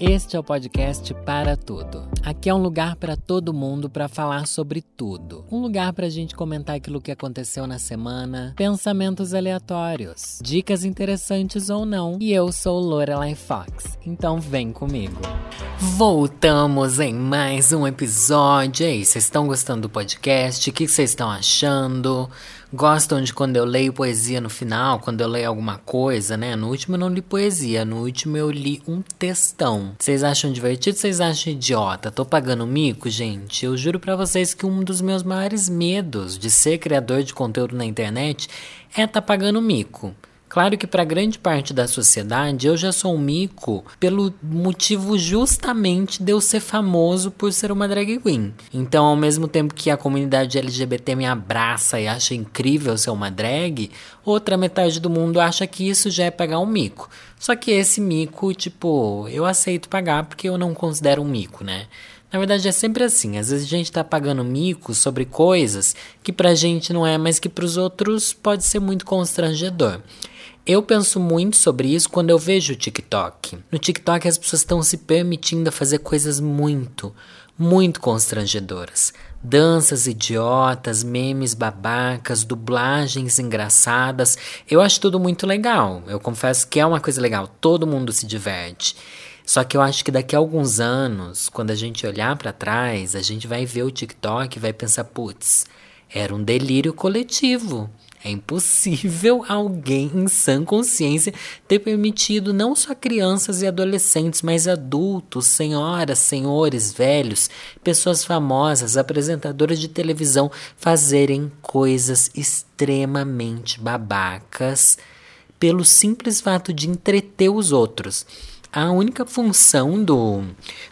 Este é o podcast Para Tudo. Aqui é um lugar para todo mundo para falar sobre tudo. Um lugar para a gente comentar aquilo que aconteceu na semana, pensamentos aleatórios, dicas interessantes ou não. E eu sou Lorelai Fox, então vem comigo. Voltamos em mais um episódio. E aí, vocês estão gostando do podcast? O que vocês estão achando? Gostam de quando eu leio poesia no final, quando eu leio alguma coisa, né? No último eu não li poesia, no último eu li um textão. Vocês acham divertido? Vocês acham idiota? Tô pagando mico, gente? Eu juro para vocês que um dos meus maiores medos de ser criador de conteúdo na internet é tá pagando mico. Claro que para grande parte da sociedade eu já sou um mico pelo motivo justamente de eu ser famoso por ser uma drag queen. Então, ao mesmo tempo que a comunidade LGBT me abraça e acha incrível ser uma drag, outra metade do mundo acha que isso já é pagar um mico. Só que esse mico, tipo, eu aceito pagar porque eu não considero um mico, né? Na verdade é sempre assim, às vezes a gente tá pagando mico sobre coisas que pra gente não é, mas que pros outros pode ser muito constrangedor. Eu penso muito sobre isso quando eu vejo o TikTok. No TikTok as pessoas estão se permitindo fazer coisas muito, muito constrangedoras. Danças idiotas, memes babacas, dublagens engraçadas. Eu acho tudo muito legal. Eu confesso que é uma coisa legal. Todo mundo se diverte. Só que eu acho que daqui a alguns anos, quando a gente olhar para trás, a gente vai ver o TikTok e vai pensar: putz, era um delírio coletivo. É impossível alguém em sã consciência ter permitido não só crianças e adolescentes, mas adultos, senhoras, senhores, velhos, pessoas famosas, apresentadoras de televisão fazerem coisas extremamente babacas pelo simples fato de entreter os outros. A única função do,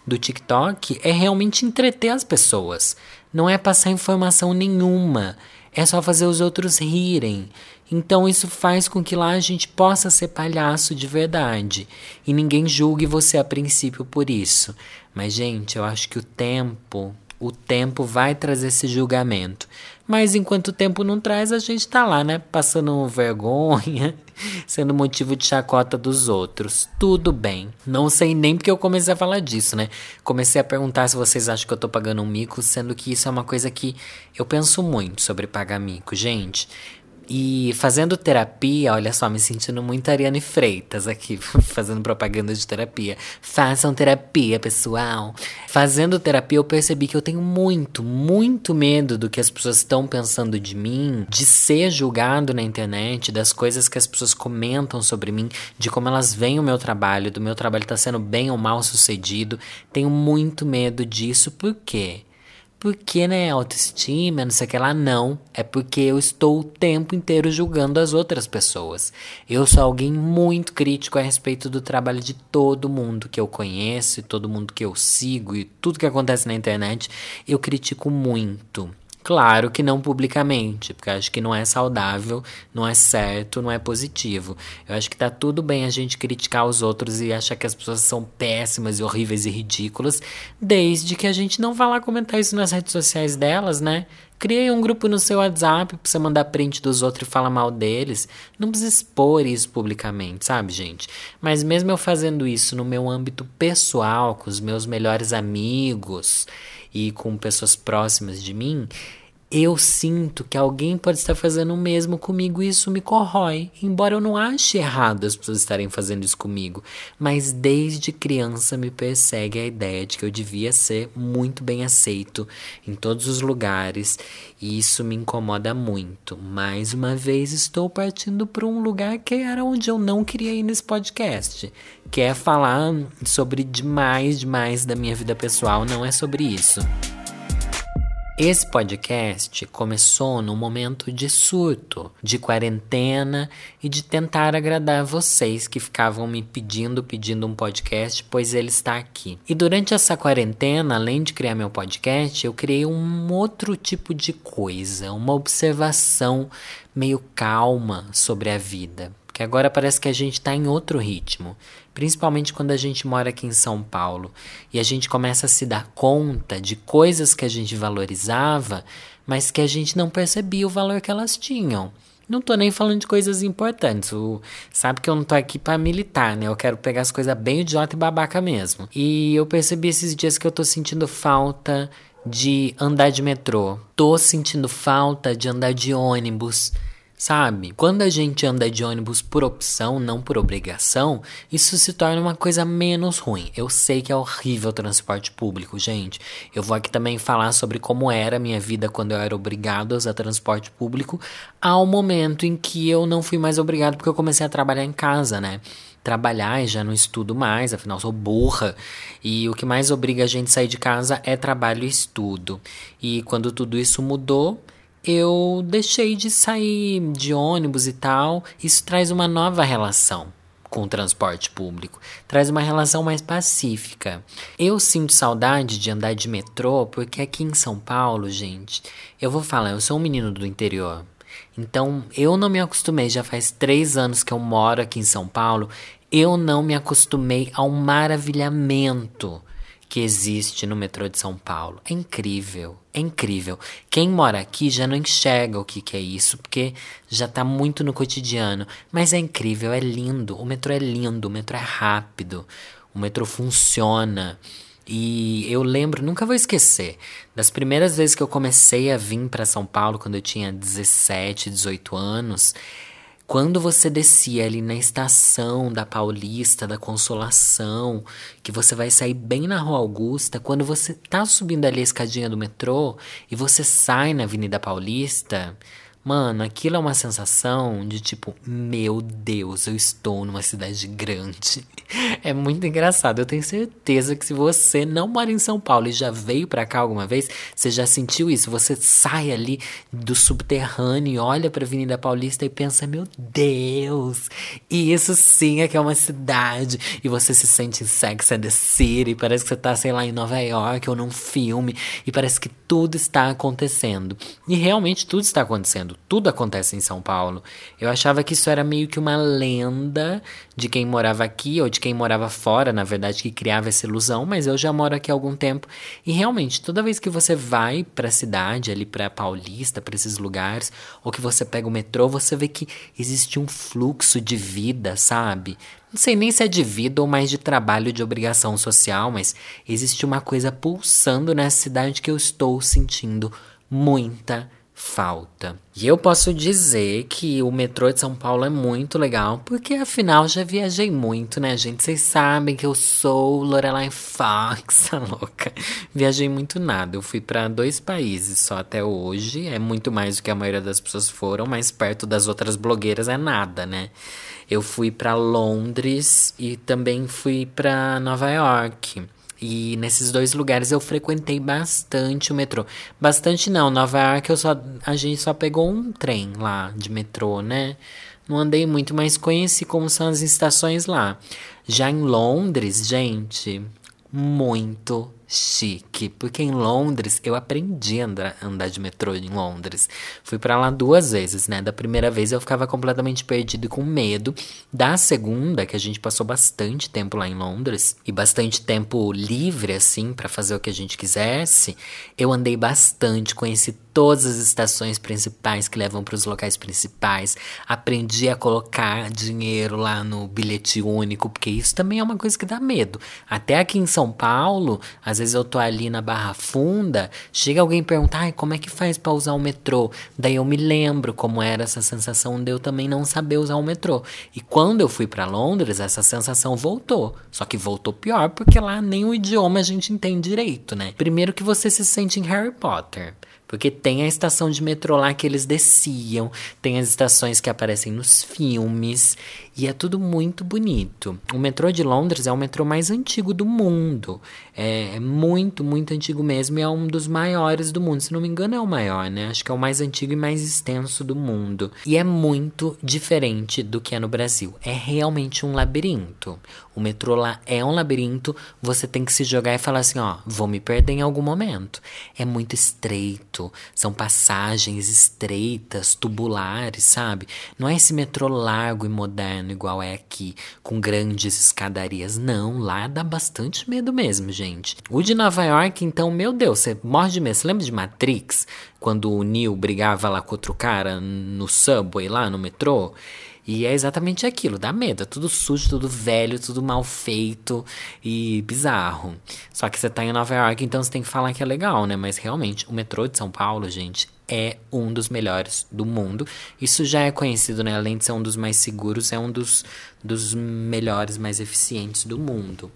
do TikTok é realmente entreter as pessoas, não é passar informação nenhuma é só fazer os outros rirem. Então isso faz com que lá a gente possa ser palhaço de verdade. E ninguém julgue você a princípio por isso. Mas, gente, eu acho que o tempo, o tempo vai trazer esse julgamento. Mas enquanto o tempo não traz, a gente tá lá, né? Passando vergonha, sendo motivo de chacota dos outros. Tudo bem. Não sei nem porque eu comecei a falar disso, né? Comecei a perguntar se vocês acham que eu tô pagando um mico, sendo que isso é uma coisa que eu penso muito sobre pagar mico, gente. E fazendo terapia, olha só, me sentindo muito Ariane Freitas aqui, fazendo propaganda de terapia. Façam terapia, pessoal. Fazendo terapia, eu percebi que eu tenho muito, muito medo do que as pessoas estão pensando de mim, de ser julgado na internet, das coisas que as pessoas comentam sobre mim, de como elas veem o meu trabalho, do meu trabalho estar tá sendo bem ou mal sucedido. Tenho muito medo disso, por quê? Porque, né, autoestima, não sei o que lá, não. É porque eu estou o tempo inteiro julgando as outras pessoas. Eu sou alguém muito crítico a respeito do trabalho de todo mundo que eu conheço, todo mundo que eu sigo e tudo que acontece na internet. Eu critico muito. Claro que não publicamente, porque acho que não é saudável, não é certo, não é positivo. Eu acho que tá tudo bem a gente criticar os outros e achar que as pessoas são péssimas e horríveis e ridículas, desde que a gente não vá lá comentar isso nas redes sociais delas, né? Criei um grupo no seu WhatsApp pra você mandar print dos outros e falar mal deles. Não precisa expor isso publicamente, sabe, gente? Mas mesmo eu fazendo isso no meu âmbito pessoal, com os meus melhores amigos e com pessoas próximas de mim, eu sinto que alguém pode estar fazendo o mesmo comigo e isso me corrói. Embora eu não ache errado as pessoas estarem fazendo isso comigo, mas desde criança me persegue a ideia de que eu devia ser muito bem aceito em todos os lugares e isso me incomoda muito. Mais uma vez estou partindo para um lugar que era onde eu não queria ir nesse podcast, que é falar sobre demais, demais da minha vida pessoal, não é sobre isso. Esse podcast começou num momento de surto, de quarentena e de tentar agradar vocês que ficavam me pedindo, pedindo um podcast, pois ele está aqui. E durante essa quarentena, além de criar meu podcast, eu criei um outro tipo de coisa, uma observação meio calma sobre a vida. Porque agora parece que a gente está em outro ritmo principalmente quando a gente mora aqui em São Paulo e a gente começa a se dar conta de coisas que a gente valorizava, mas que a gente não percebia o valor que elas tinham. Não tô nem falando de coisas importantes. O, sabe que eu não tô aqui para militar, né? Eu quero pegar as coisas bem idiota e babaca mesmo. E eu percebi esses dias que eu tô sentindo falta de andar de metrô. Tô sentindo falta de andar de ônibus. Sabe? Quando a gente anda de ônibus por opção, não por obrigação, isso se torna uma coisa menos ruim. Eu sei que é horrível o transporte público, gente. Eu vou aqui também falar sobre como era a minha vida quando eu era obrigado a usar transporte público, ao momento em que eu não fui mais obrigado porque eu comecei a trabalhar em casa, né? trabalhar e já não estudo mais, afinal sou burra. E o que mais obriga a gente a sair de casa é trabalho e estudo. E quando tudo isso mudou, eu deixei de sair de ônibus e tal. Isso traz uma nova relação com o transporte público, traz uma relação mais pacífica. Eu sinto saudade de andar de metrô porque aqui em São Paulo, gente, eu vou falar, eu sou um menino do interior. Então, eu não me acostumei, já faz três anos que eu moro aqui em São Paulo, eu não me acostumei ao maravilhamento que existe no metrô de São Paulo. É incrível, é incrível. Quem mora aqui já não enxerga o que, que é isso, porque já está muito no cotidiano. Mas é incrível, é lindo. O metrô é lindo, o metrô é rápido, o metrô funciona. E eu lembro, nunca vou esquecer, das primeiras vezes que eu comecei a vir para São Paulo, quando eu tinha 17, 18 anos, quando você descia ali na estação da Paulista, da Consolação, que você vai sair bem na Rua Augusta, quando você tá subindo ali a escadinha do metrô e você sai na Avenida Paulista, Mano, aquilo é uma sensação de tipo, meu Deus, eu estou numa cidade grande. É muito engraçado. Eu tenho certeza que se você não mora em São Paulo e já veio para cá alguma vez, você já sentiu isso. Você sai ali do subterrâneo olha para Avenida Paulista e pensa, meu Deus, isso sim é que é uma cidade. E você se sente em Sex and the City, parece que você tá, sei lá, em Nova York ou num filme, e parece que tudo está acontecendo. E realmente tudo está acontecendo tudo acontece em São Paulo. Eu achava que isso era meio que uma lenda de quem morava aqui ou de quem morava fora, na verdade, que criava essa ilusão, mas eu já moro aqui há algum tempo e realmente toda vez que você vai para a cidade, ali para Paulista, para esses lugares, ou que você pega o metrô, você vê que existe um fluxo de vida, sabe? Não sei nem se é de vida ou mais de trabalho de obrigação social, mas existe uma coisa pulsando nessa cidade que eu estou sentindo muita falta. E eu posso dizer que o metrô de São Paulo é muito legal, porque afinal já viajei muito, né, gente? Vocês sabem que eu sou Lorelai Fox, a louca. Viajei muito nada. Eu fui para dois países só até hoje. É muito mais do que a maioria das pessoas foram, mas perto das outras blogueiras é nada, né? Eu fui para Londres e também fui para Nova York. E nesses dois lugares eu frequentei bastante o metrô. Bastante não, Nova York eu só, a gente só pegou um trem lá de metrô, né? Não andei muito, mas conheci como são as estações lá. Já em Londres, gente, muito chique, porque em Londres eu aprendi a andar, andar de metrô em Londres. Fui para lá duas vezes, né? Da primeira vez eu ficava completamente perdido e com medo. Da segunda, que a gente passou bastante tempo lá em Londres e bastante tempo livre assim para fazer o que a gente quisesse, eu andei bastante, conheci todas as estações principais que levam para os locais principais. Aprendi a colocar dinheiro lá no bilhete único, porque isso também é uma coisa que dá medo. Até aqui em São Paulo, às vezes eu tô ali na Barra Funda, chega alguém perguntar, como é que faz para usar o metrô? Daí eu me lembro como era essa sensação de eu também não saber usar o metrô. E quando eu fui para Londres, essa sensação voltou. Só que voltou pior porque lá nem o idioma a gente entende direito, né? Primeiro que você se sente em Harry Potter. Porque tem a estação de metrô lá que eles desciam, tem as estações que aparecem nos filmes, e é tudo muito bonito. O metrô de Londres é o metrô mais antigo do mundo. É, é, muito, muito antigo mesmo e é um dos maiores do mundo. Se não me engano, é o maior, né? Acho que é o mais antigo e mais extenso do mundo. E é muito diferente do que é no Brasil. É realmente um labirinto. O metrô lá é um labirinto. Você tem que se jogar e falar assim: ó, vou me perder em algum momento. É muito estreito. São passagens estreitas, tubulares, sabe? Não é esse metrô largo e moderno igual é aqui, com grandes escadarias. Não, lá dá bastante medo mesmo, gente. O de Nova York, então, meu Deus, você morre de medo. Você lembra de Matrix? Quando o Neo brigava lá com outro cara no subway, lá no metrô? E é exatamente aquilo, dá medo. É tudo sujo, tudo velho, tudo mal feito e bizarro. Só que você tá em Nova York, então você tem que falar que é legal, né? Mas realmente, o metrô de São Paulo, gente, é um dos melhores do mundo. Isso já é conhecido, né? Além de ser um dos mais seguros, é um dos, dos melhores, mais eficientes do mundo.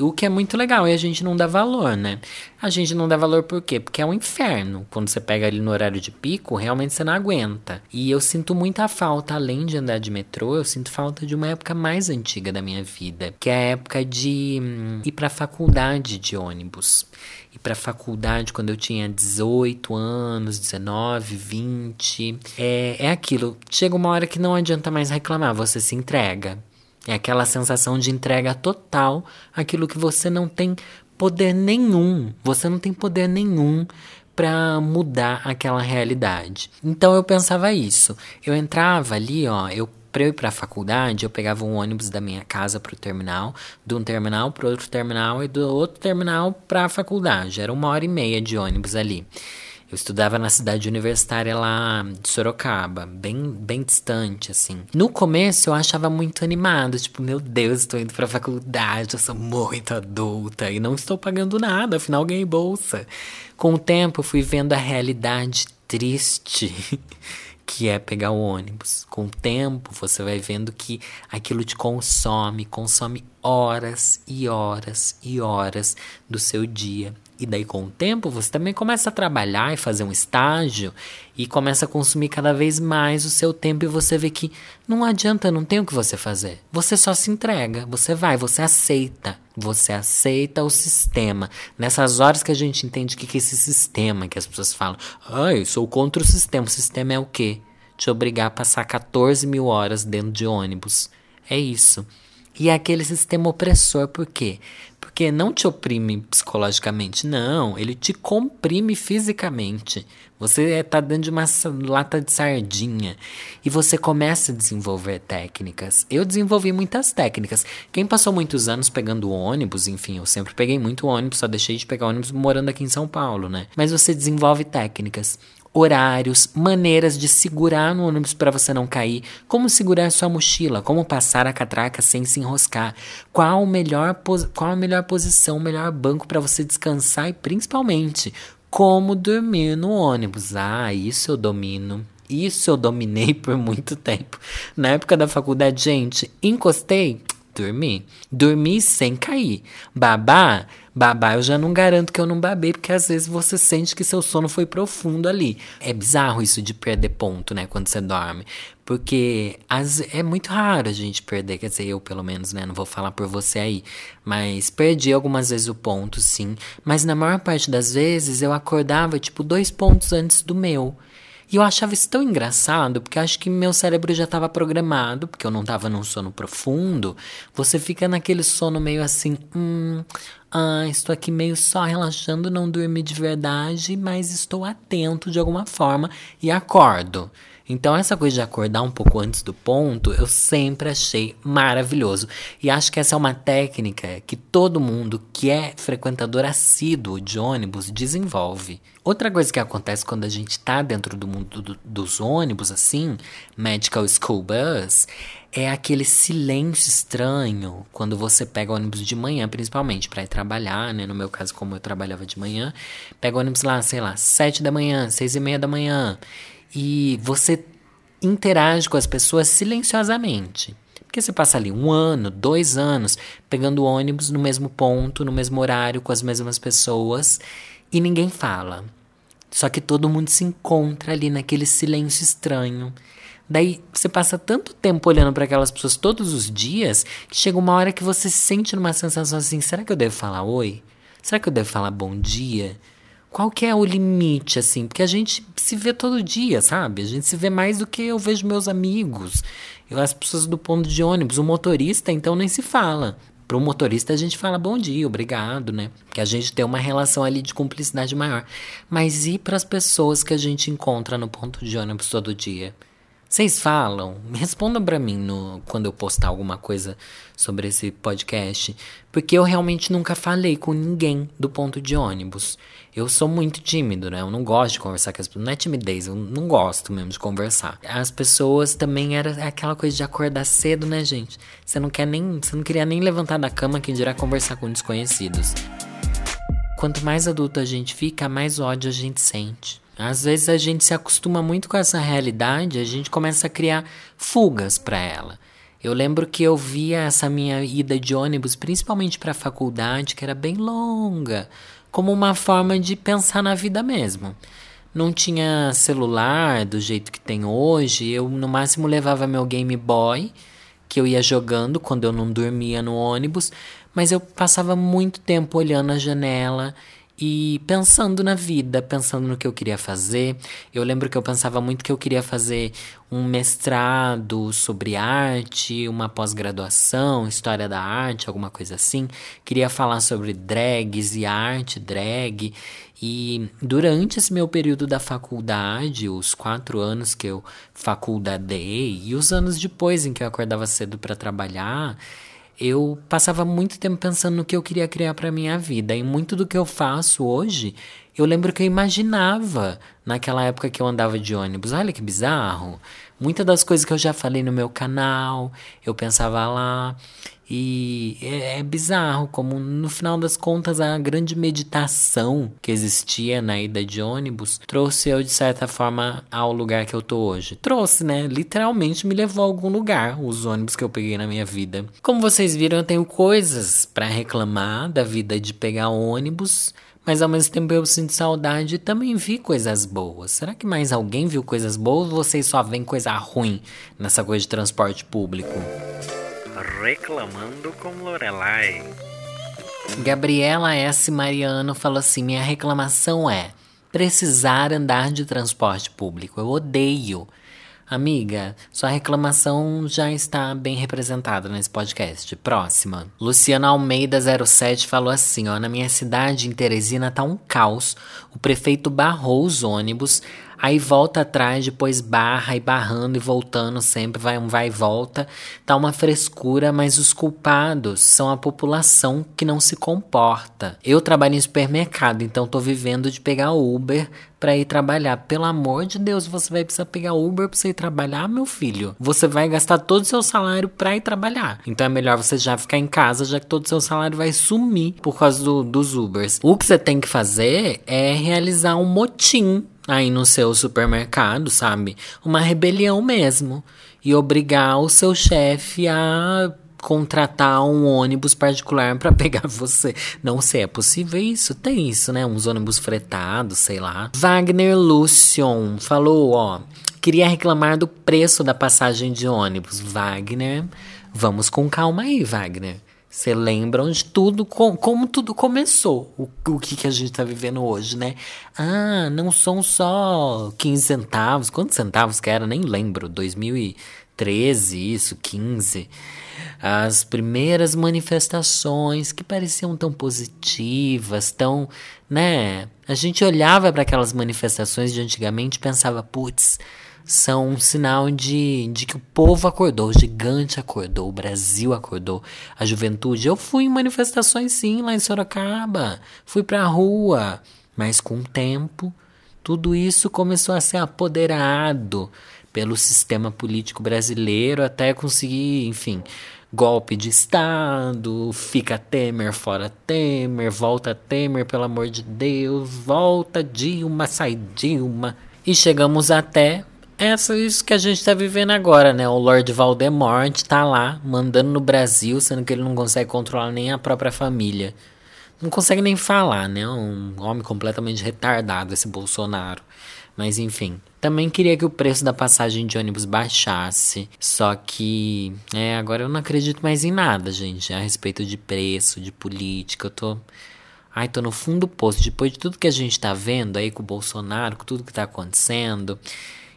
O que é muito legal e a gente não dá valor, né? A gente não dá valor por quê? Porque é um inferno. Quando você pega ali no horário de pico, realmente você não aguenta. E eu sinto muita falta, além de andar de metrô, eu sinto falta de uma época mais antiga da minha vida, que é a época de hum, ir pra faculdade de ônibus. Ir pra faculdade quando eu tinha 18 anos, 19, 20. É, é aquilo. Chega uma hora que não adianta mais reclamar, você se entrega. É aquela sensação de entrega total, aquilo que você não tem poder nenhum, você não tem poder nenhum para mudar aquela realidade. Então eu pensava isso. Eu entrava ali, ó, eu para eu ir para a faculdade, eu pegava um ônibus da minha casa para o terminal, de um terminal para outro terminal e do outro terminal para a faculdade. Era uma hora e meia de ônibus ali. Eu estudava na cidade universitária lá de Sorocaba, bem, bem distante, assim. No começo eu achava muito animado, tipo, meu Deus, estou indo pra faculdade, eu sou muito adulta e não estou pagando nada, afinal ganhei bolsa. Com o tempo eu fui vendo a realidade triste que é pegar o ônibus. Com o tempo, você vai vendo que aquilo te consome, consome horas e horas e horas do seu dia. E daí, com o tempo, você também começa a trabalhar e fazer um estágio e começa a consumir cada vez mais o seu tempo. E você vê que não adianta, não tem o que você fazer. Você só se entrega, você vai, você aceita. Você aceita o sistema. Nessas horas que a gente entende o que é esse sistema que as pessoas falam. Ai, sou contra o sistema. O sistema é o quê? Te obrigar a passar 14 mil horas dentro de ônibus. É isso. E é aquele sistema opressor, por quê? Porque não te oprime psicologicamente, não, ele te comprime fisicamente. Você está dentro de uma lata de sardinha e você começa a desenvolver técnicas. Eu desenvolvi muitas técnicas. Quem passou muitos anos pegando ônibus, enfim, eu sempre peguei muito ônibus, só deixei de pegar ônibus morando aqui em São Paulo, né? Mas você desenvolve técnicas horários, maneiras de segurar no ônibus para você não cair, como segurar sua mochila, como passar a catraca sem se enroscar, qual, o melhor qual a melhor posição, o melhor banco para você descansar e principalmente como dormir no ônibus. Ah, isso eu domino. Isso eu dominei por muito tempo. Na época da faculdade, gente, encostei, dormi. Dormi sem cair. Babá, Babar, eu já não garanto que eu não babei, porque às vezes você sente que seu sono foi profundo ali. É bizarro isso de perder ponto, né, quando você dorme. Porque as, é muito raro a gente perder, quer dizer, eu pelo menos, né, não vou falar por você aí. Mas perdi algumas vezes o ponto, sim. Mas na maior parte das vezes eu acordava, tipo, dois pontos antes do meu. E eu achava isso tão engraçado, porque acho que meu cérebro já estava programado, porque eu não estava num sono profundo. Você fica naquele sono meio assim, hum, ah, estou aqui meio só relaxando, não dormi de verdade, mas estou atento de alguma forma e acordo. Então, essa coisa de acordar um pouco antes do ponto, eu sempre achei maravilhoso. E acho que essa é uma técnica que todo mundo que é frequentador assíduo de ônibus desenvolve. Outra coisa que acontece quando a gente está dentro do mundo do, dos ônibus, assim, Medical School Bus, é aquele silêncio estranho quando você pega ônibus de manhã, principalmente, para ir trabalhar, né? No meu caso, como eu trabalhava de manhã, pega ônibus lá, sei lá, sete da manhã, seis e meia da manhã, e você interage com as pessoas silenciosamente. Porque você passa ali um ano, dois anos, pegando ônibus no mesmo ponto, no mesmo horário, com as mesmas pessoas, e ninguém fala. Só que todo mundo se encontra ali naquele silêncio estranho. Daí você passa tanto tempo olhando para aquelas pessoas todos os dias que chega uma hora que você se sente numa sensação assim: será que eu devo falar oi? Será que eu devo falar bom dia? Qual que é o limite, assim? Porque a gente se vê todo dia, sabe? A gente se vê mais do que eu vejo meus amigos. Eu, as pessoas do ponto de ônibus. O motorista, então, nem se fala. Para o motorista, a gente fala bom dia, obrigado, né? Que a gente tem uma relação ali de cumplicidade maior. Mas e para as pessoas que a gente encontra no ponto de ônibus todo dia? Vocês falam? Respondam para mim no, quando eu postar alguma coisa sobre esse podcast, porque eu realmente nunca falei com ninguém do ponto de ônibus. Eu sou muito tímido, né? Eu não gosto de conversar com as pessoas. Não é timidez, eu não gosto mesmo de conversar. As pessoas também era aquela coisa de acordar cedo, né, gente? Você não quer nem, você não queria nem levantar da cama que dirá conversar com desconhecidos. Quanto mais adulto a gente fica, mais ódio a gente sente. Às vezes a gente se acostuma muito com essa realidade, a gente começa a criar fugas para ela. Eu lembro que eu via essa minha ida de ônibus, principalmente para a faculdade, que era bem longa, como uma forma de pensar na vida mesmo. Não tinha celular do jeito que tem hoje, eu no máximo levava meu Game Boy, que eu ia jogando quando eu não dormia no ônibus, mas eu passava muito tempo olhando a janela e pensando na vida, pensando no que eu queria fazer. Eu lembro que eu pensava muito que eu queria fazer um mestrado sobre arte, uma pós-graduação, história da arte, alguma coisa assim. Queria falar sobre drags e arte drag. E durante esse meu período da faculdade, os quatro anos que eu faculdadei e os anos depois em que eu acordava cedo para trabalhar, eu passava muito tempo pensando no que eu queria criar para minha vida. E muito do que eu faço hoje, eu lembro que eu imaginava naquela época que eu andava de ônibus. Olha que bizarro. Muitas das coisas que eu já falei no meu canal, eu pensava lá. E é, é, bizarro como, no final das contas, a grande meditação que existia na ida de ônibus trouxe eu, de certa forma, ao lugar que eu tô hoje. Trouxe, né? Literalmente me levou a algum lugar, os ônibus que eu peguei na minha vida. Como vocês viram, eu tenho coisas para reclamar da vida de pegar ônibus. Mas ao mesmo tempo eu sinto saudade e também vi coisas boas. Será que mais alguém viu coisas boas ou vocês só veem coisa ruim nessa coisa de transporte público? Reclamando com Lorelai. Gabriela S. Mariano falou assim: minha reclamação é precisar andar de transporte público. Eu odeio. Amiga, sua reclamação já está bem representada nesse podcast. Próxima. Luciana Almeida 07 falou assim, ó, na minha cidade em Teresina tá um caos. O prefeito barrou os ônibus, aí volta atrás, depois barra e barrando e voltando sempre, vai um vai e volta. Tá uma frescura, mas os culpados são a população que não se comporta. Eu trabalho em supermercado, então tô vivendo de pegar Uber para ir trabalhar. Pelo amor de Deus, você vai precisar pegar Uber para você ir trabalhar, meu filho. Você vai gastar todo o seu salário para ir trabalhar. Então é melhor você já ficar em casa, já que todo o seu salário vai sumir por causa do, dos Ubers. O que você tem que fazer é realizar um motim aí no seu supermercado, sabe? Uma rebelião mesmo. E obrigar o seu chefe a contratar um ônibus particular para pegar você. Não sei, é possível isso? Tem isso, né? Uns ônibus fretados, sei lá. Wagner Lucion falou, ó, queria reclamar do preço da passagem de ônibus. Wagner, vamos com calma aí, Wagner. Você lembram de tudo, com, como tudo começou, o, o que, que a gente está vivendo hoje, né? Ah, não são só 15 centavos, quantos centavos que era? Nem lembro, 2013, isso, 15. As primeiras manifestações que pareciam tão positivas, tão, né? A gente olhava para aquelas manifestações de antigamente e pensava, putz, são um sinal de, de que o povo acordou, o gigante acordou, o Brasil acordou, a juventude. Eu fui em manifestações sim lá em Sorocaba, fui pra rua, mas com o tempo tudo isso começou a ser apoderado pelo sistema político brasileiro até conseguir, enfim, golpe de Estado, fica Temer, fora Temer, volta Temer, pelo amor de Deus, volta Dilma, sai Dilma. E chegamos até essa isso que a gente tá vivendo agora, né? O Lord Voldemort tá lá, mandando no Brasil, sendo que ele não consegue controlar nem a própria família. Não consegue nem falar, né? Um homem completamente retardado, esse Bolsonaro. Mas enfim. Também queria que o preço da passagem de ônibus baixasse. Só que, é, agora eu não acredito mais em nada, gente. A respeito de preço, de política. Eu tô. Ai, tô no fundo do poço. Depois de tudo que a gente tá vendo aí com o Bolsonaro, com tudo que tá acontecendo.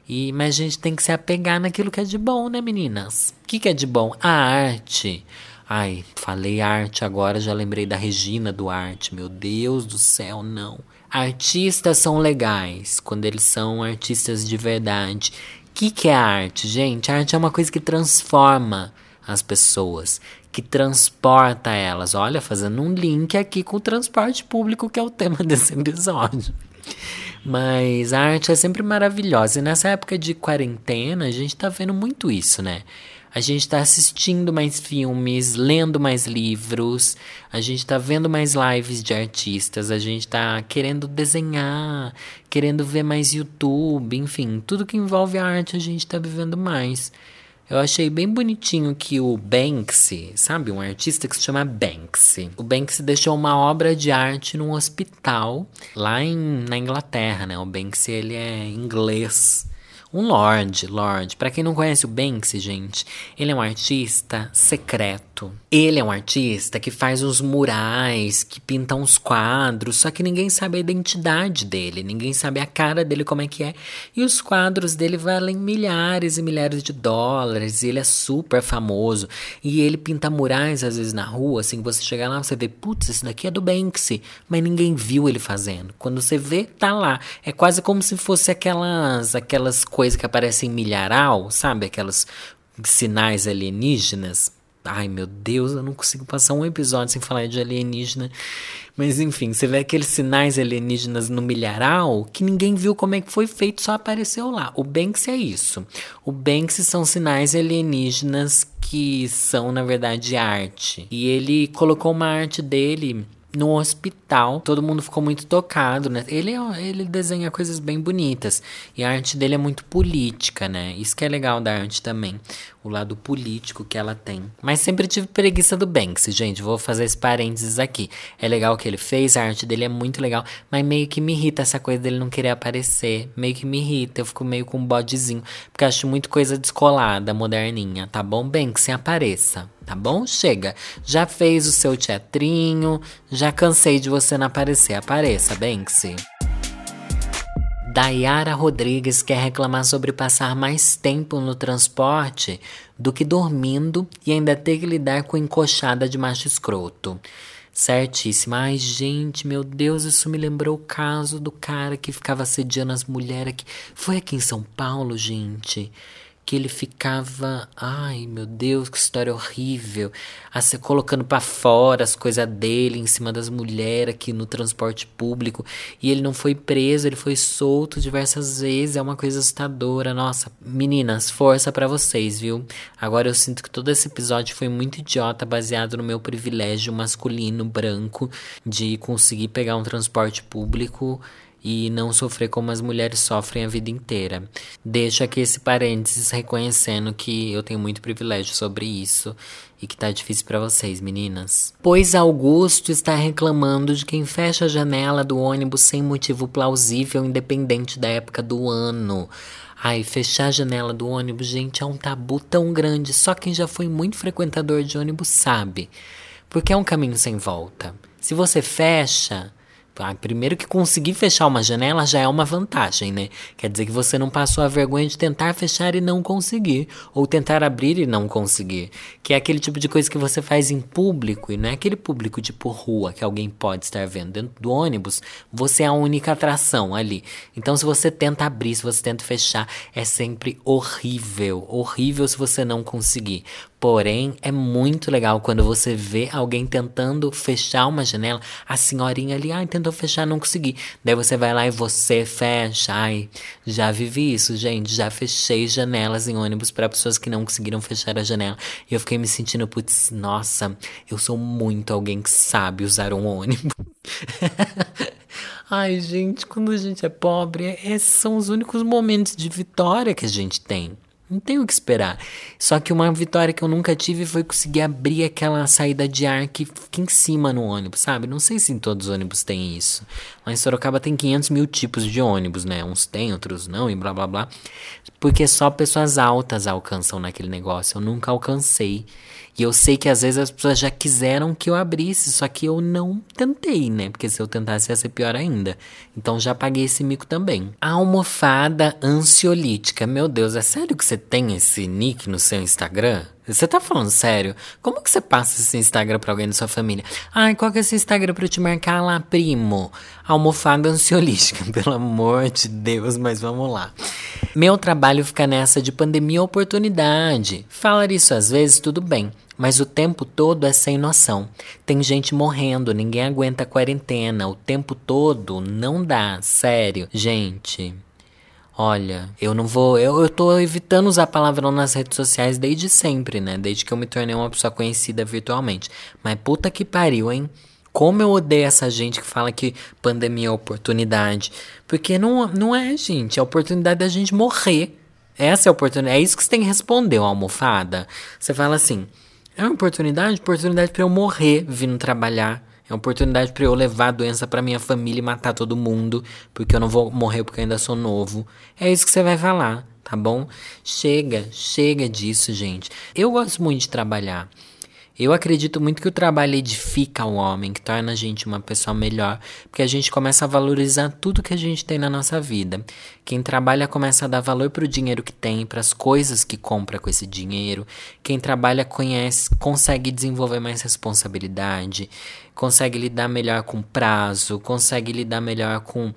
E, mas a gente tem que se apegar naquilo que é de bom, né, meninas? O que, que é de bom? A arte. Ai, falei arte agora, já lembrei da Regina Duarte. Meu Deus do céu, não. Artistas são legais quando eles são artistas de verdade. que, que é arte, gente? Arte é uma coisa que transforma as pessoas, que transporta elas. Olha, fazendo um link aqui com o transporte público, que é o tema desse episódio. Mas a arte é sempre maravilhosa. E nessa época de quarentena, a gente tá vendo muito isso, né? A gente está assistindo mais filmes, lendo mais livros, a gente está vendo mais lives de artistas, a gente está querendo desenhar, querendo ver mais YouTube, enfim, tudo que envolve a arte a gente está vivendo mais. Eu achei bem bonitinho que o Banksy, sabe, um artista que se chama Banksy. O Banksy deixou uma obra de arte num hospital lá em, na Inglaterra, né? O Banksy ele é inglês. Um Lorde, Lorde. Para quem não conhece o Banksy, gente, ele é um artista secreto. Ele é um artista que faz os murais, que pinta uns quadros, só que ninguém sabe a identidade dele, ninguém sabe a cara dele como é que é. E os quadros dele valem milhares e milhares de dólares, e ele é super famoso. E ele pinta murais às vezes na rua, assim, você chegar lá, você vê, putz, esse daqui é do Banksy, mas ninguém viu ele fazendo. Quando você vê, tá lá. É quase como se fosse aquelas aquelas coisas que aparecem em milharal, sabe? Aquelas sinais alienígenas. Ai meu Deus, eu não consigo passar um episódio sem falar de alienígena. Mas enfim, você vê aqueles sinais alienígenas no milharal que ninguém viu como é que foi feito, só apareceu lá. O Banksy é isso. O Banksy são sinais alienígenas que são, na verdade, arte. E ele colocou uma arte dele no hospital. Todo mundo ficou muito tocado, né? Ele, ele desenha coisas bem bonitas. E a arte dele é muito política, né? Isso que é legal da arte também. O lado político que ela tem. Mas sempre tive preguiça do Banksy, gente. Vou fazer esse parênteses aqui. É legal o que ele fez, a arte dele é muito legal. Mas meio que me irrita essa coisa dele não querer aparecer. Meio que me irrita. Eu fico meio com um bodezinho. Porque acho muito coisa descolada, moderninha. Tá bom, Banksy? Apareça tá bom? Chega. Já fez o seu teatrinho, já cansei de você não aparecer. Apareça, Banksy. Dayara Rodrigues quer reclamar sobre passar mais tempo no transporte do que dormindo e ainda ter que lidar com encoxada de macho escroto. Certíssima. Ai, gente, meu Deus, isso me lembrou o caso do cara que ficava assediando as mulheres aqui. Foi aqui em São Paulo, gente que ele ficava, ai meu Deus, que história horrível, assim, colocando para fora as coisas dele em cima das mulheres aqui no transporte público, e ele não foi preso, ele foi solto diversas vezes, é uma coisa assustadora. Nossa, meninas, força para vocês, viu? Agora eu sinto que todo esse episódio foi muito idiota, baseado no meu privilégio masculino branco de conseguir pegar um transporte público e não sofrer como as mulheres sofrem a vida inteira. Deixo aqui esse parênteses reconhecendo que eu tenho muito privilégio sobre isso e que tá difícil para vocês, meninas. Pois Augusto está reclamando de quem fecha a janela do ônibus sem motivo plausível, independente da época do ano. Ai, fechar a janela do ônibus, gente, é um tabu tão grande. Só quem já foi muito frequentador de ônibus sabe. Porque é um caminho sem volta. Se você fecha, ah, primeiro que conseguir fechar uma janela já é uma vantagem, né? Quer dizer que você não passou a vergonha de tentar fechar e não conseguir, ou tentar abrir e não conseguir, que é aquele tipo de coisa que você faz em público e não é aquele público tipo rua que alguém pode estar vendo. Dentro do ônibus, você é a única atração ali. Então, se você tenta abrir, se você tenta fechar, é sempre horrível, horrível se você não conseguir. Porém, é muito legal quando você vê alguém tentando fechar uma janela, a senhorinha ali, ai, tentou fechar, não consegui. Daí você vai lá e você fecha. Ai, já vivi isso, gente. Já fechei janelas em ônibus para pessoas que não conseguiram fechar a janela. E eu fiquei me sentindo, putz, nossa, eu sou muito alguém que sabe usar um ônibus. Ai, gente, quando a gente é pobre, esses são os únicos momentos de vitória que a gente tem. Não tem o que esperar. Só que uma vitória que eu nunca tive foi conseguir abrir aquela saída de ar que fica em cima no ônibus, sabe? Não sei se em todos os ônibus tem isso. Mas Sorocaba tem 500 mil tipos de ônibus, né? Uns tem, outros não, e blá blá blá. Porque só pessoas altas alcançam naquele negócio. Eu nunca alcancei. E eu sei que às vezes as pessoas já quiseram que eu abrisse, só que eu não tentei, né? Porque se eu tentasse ia ser pior ainda. Então já paguei esse mico também. Almofada ansiolítica. Meu Deus, é sério que você tem esse nick no seu Instagram? Você tá falando sério? Como que você passa esse Instagram pra alguém da sua família? Ai, qual que é esse Instagram pra eu te marcar lá, primo? Almofada ansiolítica, pelo amor de Deus, mas vamos lá. Meu trabalho fica nessa de pandemia oportunidade. Falar isso às vezes, tudo bem. Mas o tempo todo é sem noção. Tem gente morrendo, ninguém aguenta a quarentena. O tempo todo não dá, sério. Gente, Olha, eu não vou. Eu, eu tô evitando usar palavrão nas redes sociais desde sempre, né? Desde que eu me tornei uma pessoa conhecida virtualmente. Mas puta que pariu, hein? Como eu odeio essa gente que fala que pandemia é oportunidade. Porque não, não é, gente. É a oportunidade da gente morrer. Essa é a oportunidade. É isso que você tem que responder, uma almofada. Você fala assim: é uma oportunidade? Oportunidade para eu morrer vindo trabalhar é uma oportunidade para eu levar a doença para minha família e matar todo mundo, porque eu não vou morrer porque eu ainda sou novo. É isso que você vai falar, tá bom? Chega, chega disso, gente. Eu gosto muito de trabalhar. Eu acredito muito que o trabalho edifica o homem, que torna a gente uma pessoa melhor, porque a gente começa a valorizar tudo que a gente tem na nossa vida. Quem trabalha começa a dar valor para o dinheiro que tem, para as coisas que compra com esse dinheiro. Quem trabalha conhece, consegue desenvolver mais responsabilidade, consegue lidar melhor com prazo, consegue lidar melhor com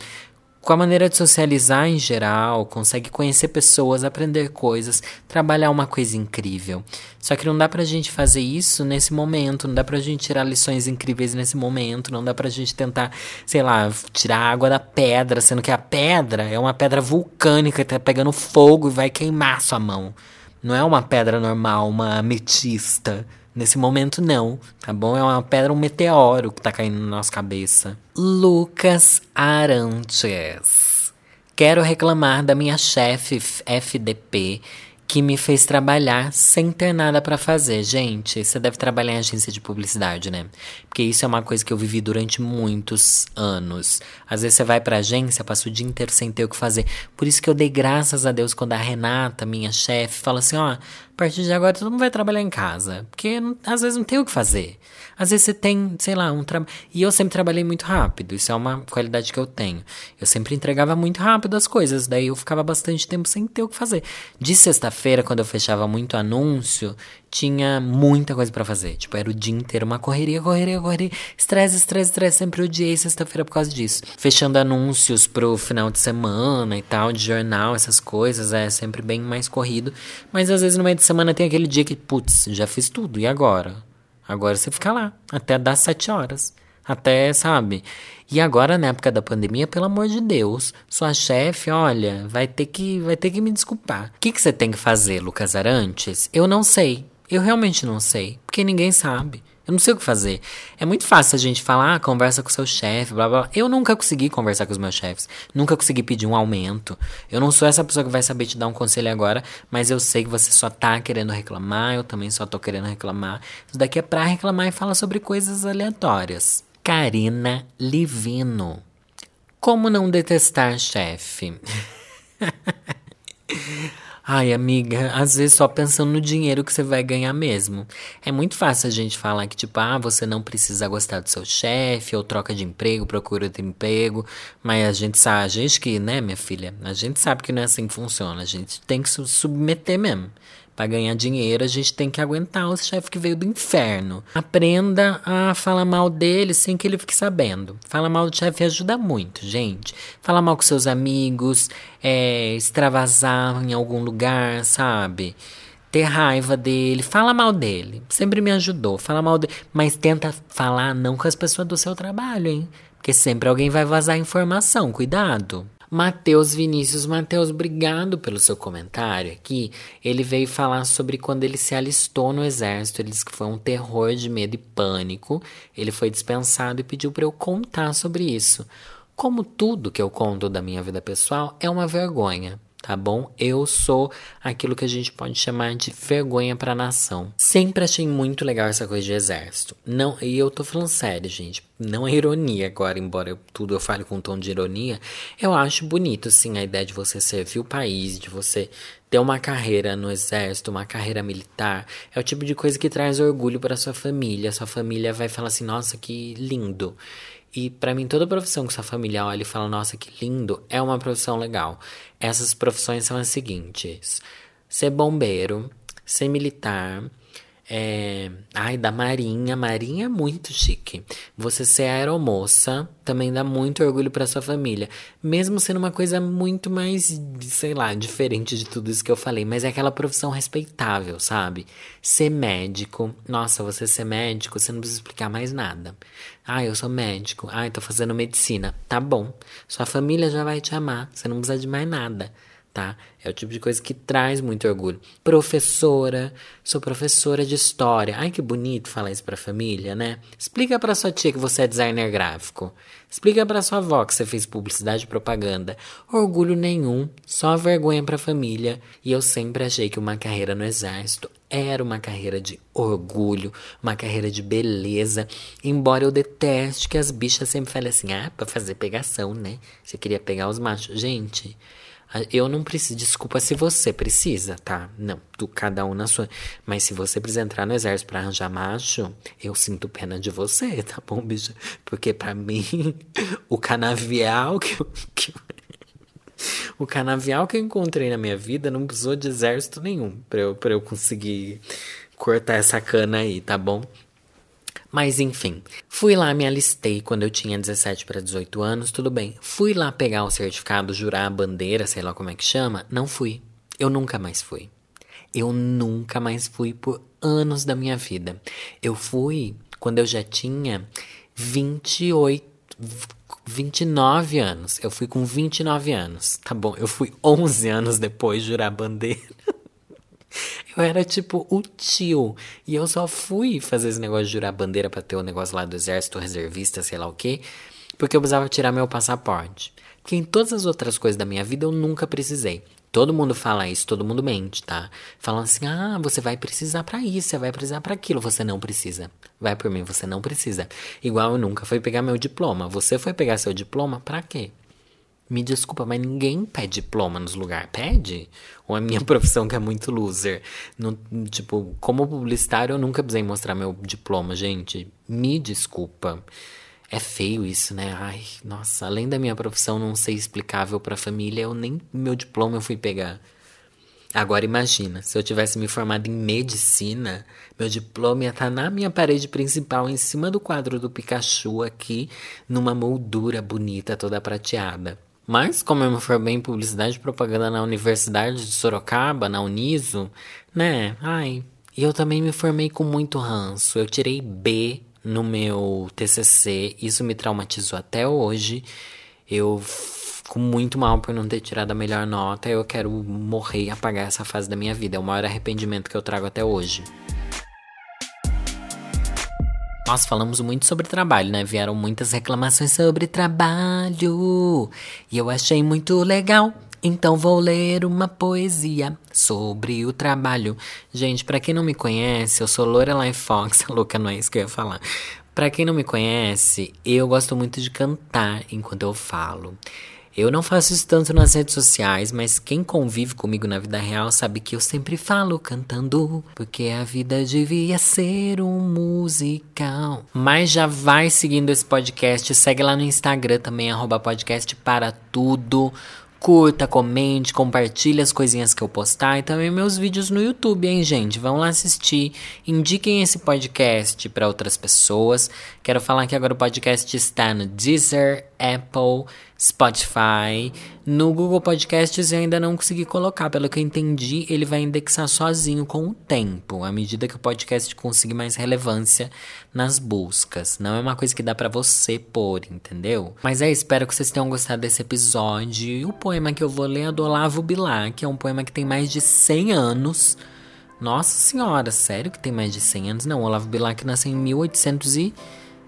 com a maneira de socializar em geral, consegue conhecer pessoas, aprender coisas, trabalhar uma coisa incrível. Só que não dá pra gente fazer isso nesse momento, não dá pra gente tirar lições incríveis nesse momento, não dá pra gente tentar, sei lá, tirar água da pedra, sendo que a pedra é uma pedra vulcânica, tá pegando fogo e vai queimar sua mão. Não é uma pedra normal, uma ametista. Nesse momento, não, tá bom? É uma pedra, um meteoro que tá caindo na nossa cabeça. Lucas Arantes. Quero reclamar da minha chefe FDP que me fez trabalhar sem ter nada para fazer. Gente, você deve trabalhar em agência de publicidade, né? Porque isso é uma coisa que eu vivi durante muitos anos. Às vezes você vai pra agência, passa o dia inteiro sem ter o que fazer. Por isso que eu dei graças a Deus quando a Renata, minha chefe, fala assim: ó, a partir de agora todo mundo vai trabalhar em casa. Porque às vezes não tem o que fazer. Às vezes você tem, sei lá, um trabalho. E eu sempre trabalhei muito rápido. Isso é uma qualidade que eu tenho. Eu sempre entregava muito rápido as coisas. Daí eu ficava bastante tempo sem ter o que fazer. De sexta-feira, quando eu fechava muito anúncio, tinha muita coisa para fazer. Tipo, era o dia inteiro uma correria, correria, correria. Estresse, estresse, estresse. Sempre odiei sexta-feira por causa disso. Fechando anúncios pro final de semana e tal, de jornal, essas coisas. É sempre bem mais corrido. Mas às vezes no meio de semana tem aquele dia que, putz, já fiz tudo. E agora? Agora você fica lá, até dar sete horas. Até, sabe? E agora, na época da pandemia, pelo amor de Deus, sua chefe, olha, vai ter que, vai ter que me desculpar. O que, que você tem que fazer, Lucas Arantes? Eu não sei. Eu realmente não sei. Porque ninguém sabe. Eu não sei o que fazer. É muito fácil a gente falar, ah, conversa com seu chefe, blá blá. Eu nunca consegui conversar com os meus chefes. Nunca consegui pedir um aumento. Eu não sou essa pessoa que vai saber te dar um conselho agora, mas eu sei que você só tá querendo reclamar, eu também só tô querendo reclamar. Isso daqui é pra reclamar e falar sobre coisas aleatórias. Karina Livino. Como não detestar chefe? Ai, amiga, às vezes só pensando no dinheiro que você vai ganhar mesmo. É muito fácil a gente falar que, tipo, ah, você não precisa gostar do seu chefe, ou troca de emprego, procura outro emprego. Mas a gente sabe, a gente que, né, minha filha, a gente sabe que não é assim que funciona. A gente tem que se submeter mesmo. Para ganhar dinheiro, a gente tem que aguentar o chefe que veio do inferno. Aprenda a falar mal dele sem que ele fique sabendo. Falar mal do chefe ajuda muito, gente. Falar mal com seus amigos, é, extravasar em algum lugar, sabe? ter raiva dele, fala mal dele. Sempre me ajudou, fala mal dele. Mas tenta falar não com as pessoas do seu trabalho, hein? Porque sempre alguém vai vazar informação, cuidado. Matheus Vinícius. Matheus, obrigado pelo seu comentário aqui. Ele veio falar sobre quando ele se alistou no exército. Ele disse que foi um terror de medo e pânico. Ele foi dispensado e pediu para eu contar sobre isso. Como tudo que eu conto da minha vida pessoal é uma vergonha tá bom? Eu sou aquilo que a gente pode chamar de vergonha para a nação. Sempre achei muito legal essa coisa de exército. Não, e eu tô falando sério, gente. Não é ironia agora, embora eu, tudo eu fale com um tom de ironia. Eu acho bonito, sim, a ideia de você servir o país, de você ter uma carreira no exército, uma carreira militar. É o tipo de coisa que traz orgulho para sua família. Sua família vai falar assim: nossa, que lindo. E para mim, toda profissão que sua família olha e fala, nossa, que lindo, é uma profissão legal. Essas profissões são as seguintes: ser bombeiro, ser militar, é... Ai, da Marinha. Marinha é muito chique. Você ser aeromoça também dá muito orgulho para sua família. Mesmo sendo uma coisa muito mais, sei lá, diferente de tudo isso que eu falei. Mas é aquela profissão respeitável, sabe? Ser médico. Nossa, você ser médico, você não precisa explicar mais nada. Ah, eu sou médico. Ah, tô fazendo medicina. Tá bom. Sua família já vai te amar. Você não precisa de mais nada tá? É o tipo de coisa que traz muito orgulho. Professora, sou professora de história. Ai, que bonito falar isso pra família, né? Explica pra sua tia que você é designer gráfico. Explica pra sua avó que você fez publicidade e propaganda. Orgulho nenhum, só vergonha pra família. E eu sempre achei que uma carreira no exército era uma carreira de orgulho, uma carreira de beleza. Embora eu deteste que as bichas sempre falem assim: ah, pra fazer pegação, né? Você queria pegar os machos. Gente. Eu não preciso, desculpa se você precisa, tá? Não, do cada um na sua. Mas se você precisa entrar no exército para arranjar macho, eu sinto pena de você, tá bom, bicho? Porque para mim, o canavial que, que o canavial que eu encontrei na minha vida não precisou de exército nenhum para eu, pra eu conseguir cortar essa cana aí, tá bom? Mas enfim, fui lá, me alistei quando eu tinha 17 para 18 anos, tudo bem. Fui lá pegar o certificado, jurar a bandeira, sei lá como é que chama. Não fui. Eu nunca mais fui. Eu nunca mais fui por anos da minha vida. Eu fui quando eu já tinha 28, 29 anos. Eu fui com 29 anos. Tá bom, eu fui 11 anos depois jurar a bandeira. Eu era tipo o tio. E eu só fui fazer esse negócio de jurar bandeira pra ter o um negócio lá do exército, reservista, sei lá o quê. Porque eu precisava tirar meu passaporte. Porque em todas as outras coisas da minha vida eu nunca precisei. Todo mundo fala isso, todo mundo mente, tá? Falam assim: ah, você vai precisar para isso, você vai precisar para aquilo. Você não precisa. Vai por mim, você não precisa. Igual eu nunca fui pegar meu diploma. Você foi pegar seu diploma para quê? Me desculpa, mas ninguém pede diploma nos lugares. Pede? Ou a minha profissão que é muito loser? No, tipo, como publicitário, eu nunca precisei mostrar meu diploma, gente. Me desculpa. É feio isso, né? Ai, nossa, além da minha profissão não ser explicável pra família, eu nem meu diploma eu fui pegar. Agora imagina, se eu tivesse me formado em medicina, meu diploma ia estar tá na minha parede principal, em cima do quadro do Pikachu aqui, numa moldura bonita, toda prateada. Mas, como eu me formei em publicidade e propaganda na Universidade de Sorocaba, na Uniso, né? Ai. E eu também me formei com muito ranço. Eu tirei B no meu TCC. Isso me traumatizou até hoje. Eu fico muito mal por não ter tirado a melhor nota. Eu quero morrer e apagar essa fase da minha vida. É o maior arrependimento que eu trago até hoje. Nós falamos muito sobre trabalho, né? Vieram muitas reclamações sobre trabalho. E eu achei muito legal. Então vou ler uma poesia sobre o trabalho. Gente, para quem não me conhece, eu sou Lorelai Fox. Louca, não é isso que eu ia falar. Para quem não me conhece, eu gosto muito de cantar enquanto eu falo. Eu não faço isso tanto nas redes sociais, mas quem convive comigo na vida real sabe que eu sempre falo cantando, porque a vida devia ser um musical. Mas já vai seguindo esse podcast, segue lá no Instagram também, arroba podcast para tudo. Curta, comente, compartilhe as coisinhas que eu postar e também meus vídeos no YouTube, hein, gente? Vão lá assistir. Indiquem esse podcast para outras pessoas. Quero falar que agora o podcast está no Deezer, Apple, Spotify. No Google Podcasts eu ainda não consegui colocar, pelo que eu entendi, ele vai indexar sozinho com o tempo, à medida que o podcast conseguir mais relevância nas buscas. Não é uma coisa que dá para você pôr, entendeu? Mas é, espero que vocês tenham gostado desse episódio. E o poema que eu vou ler é do Olavo Bilac, que é um poema que tem mais de 100 anos. Nossa senhora, sério que tem mais de 100 anos? Não, Olavo Bilac nasceu em 1800 e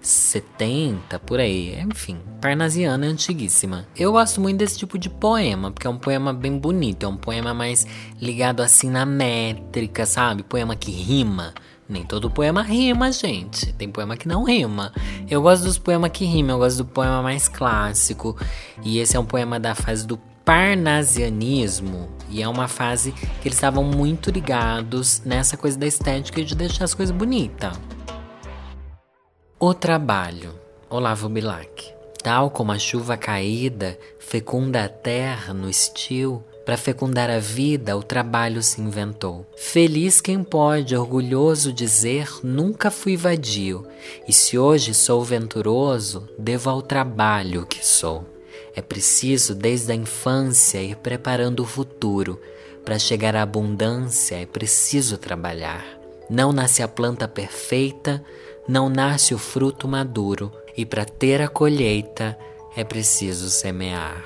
70, por aí. Enfim, parnasiana é antiguíssima. Eu gosto muito desse tipo de poema, porque é um poema bem bonito, é um poema mais ligado assim na métrica, sabe? Poema que rima. Nem todo poema rima, gente. Tem poema que não rima. Eu gosto dos poemas que rimam, eu gosto do poema mais clássico. E esse é um poema da fase do parnasianismo. E é uma fase que eles estavam muito ligados nessa coisa da estética de deixar as coisas bonitas. O trabalho, Olavo Bilac. Tal como a chuva caída fecunda a terra no estio, Para fecundar a vida, o trabalho se inventou. Feliz quem pode, orgulhoso dizer: nunca fui vadio, e se hoje sou venturoso, devo ao trabalho que sou. É preciso, desde a infância, ir preparando o futuro. Para chegar à abundância, é preciso trabalhar. Não nasce a planta perfeita, não nasce o fruto maduro, e para ter a colheita, é preciso semear.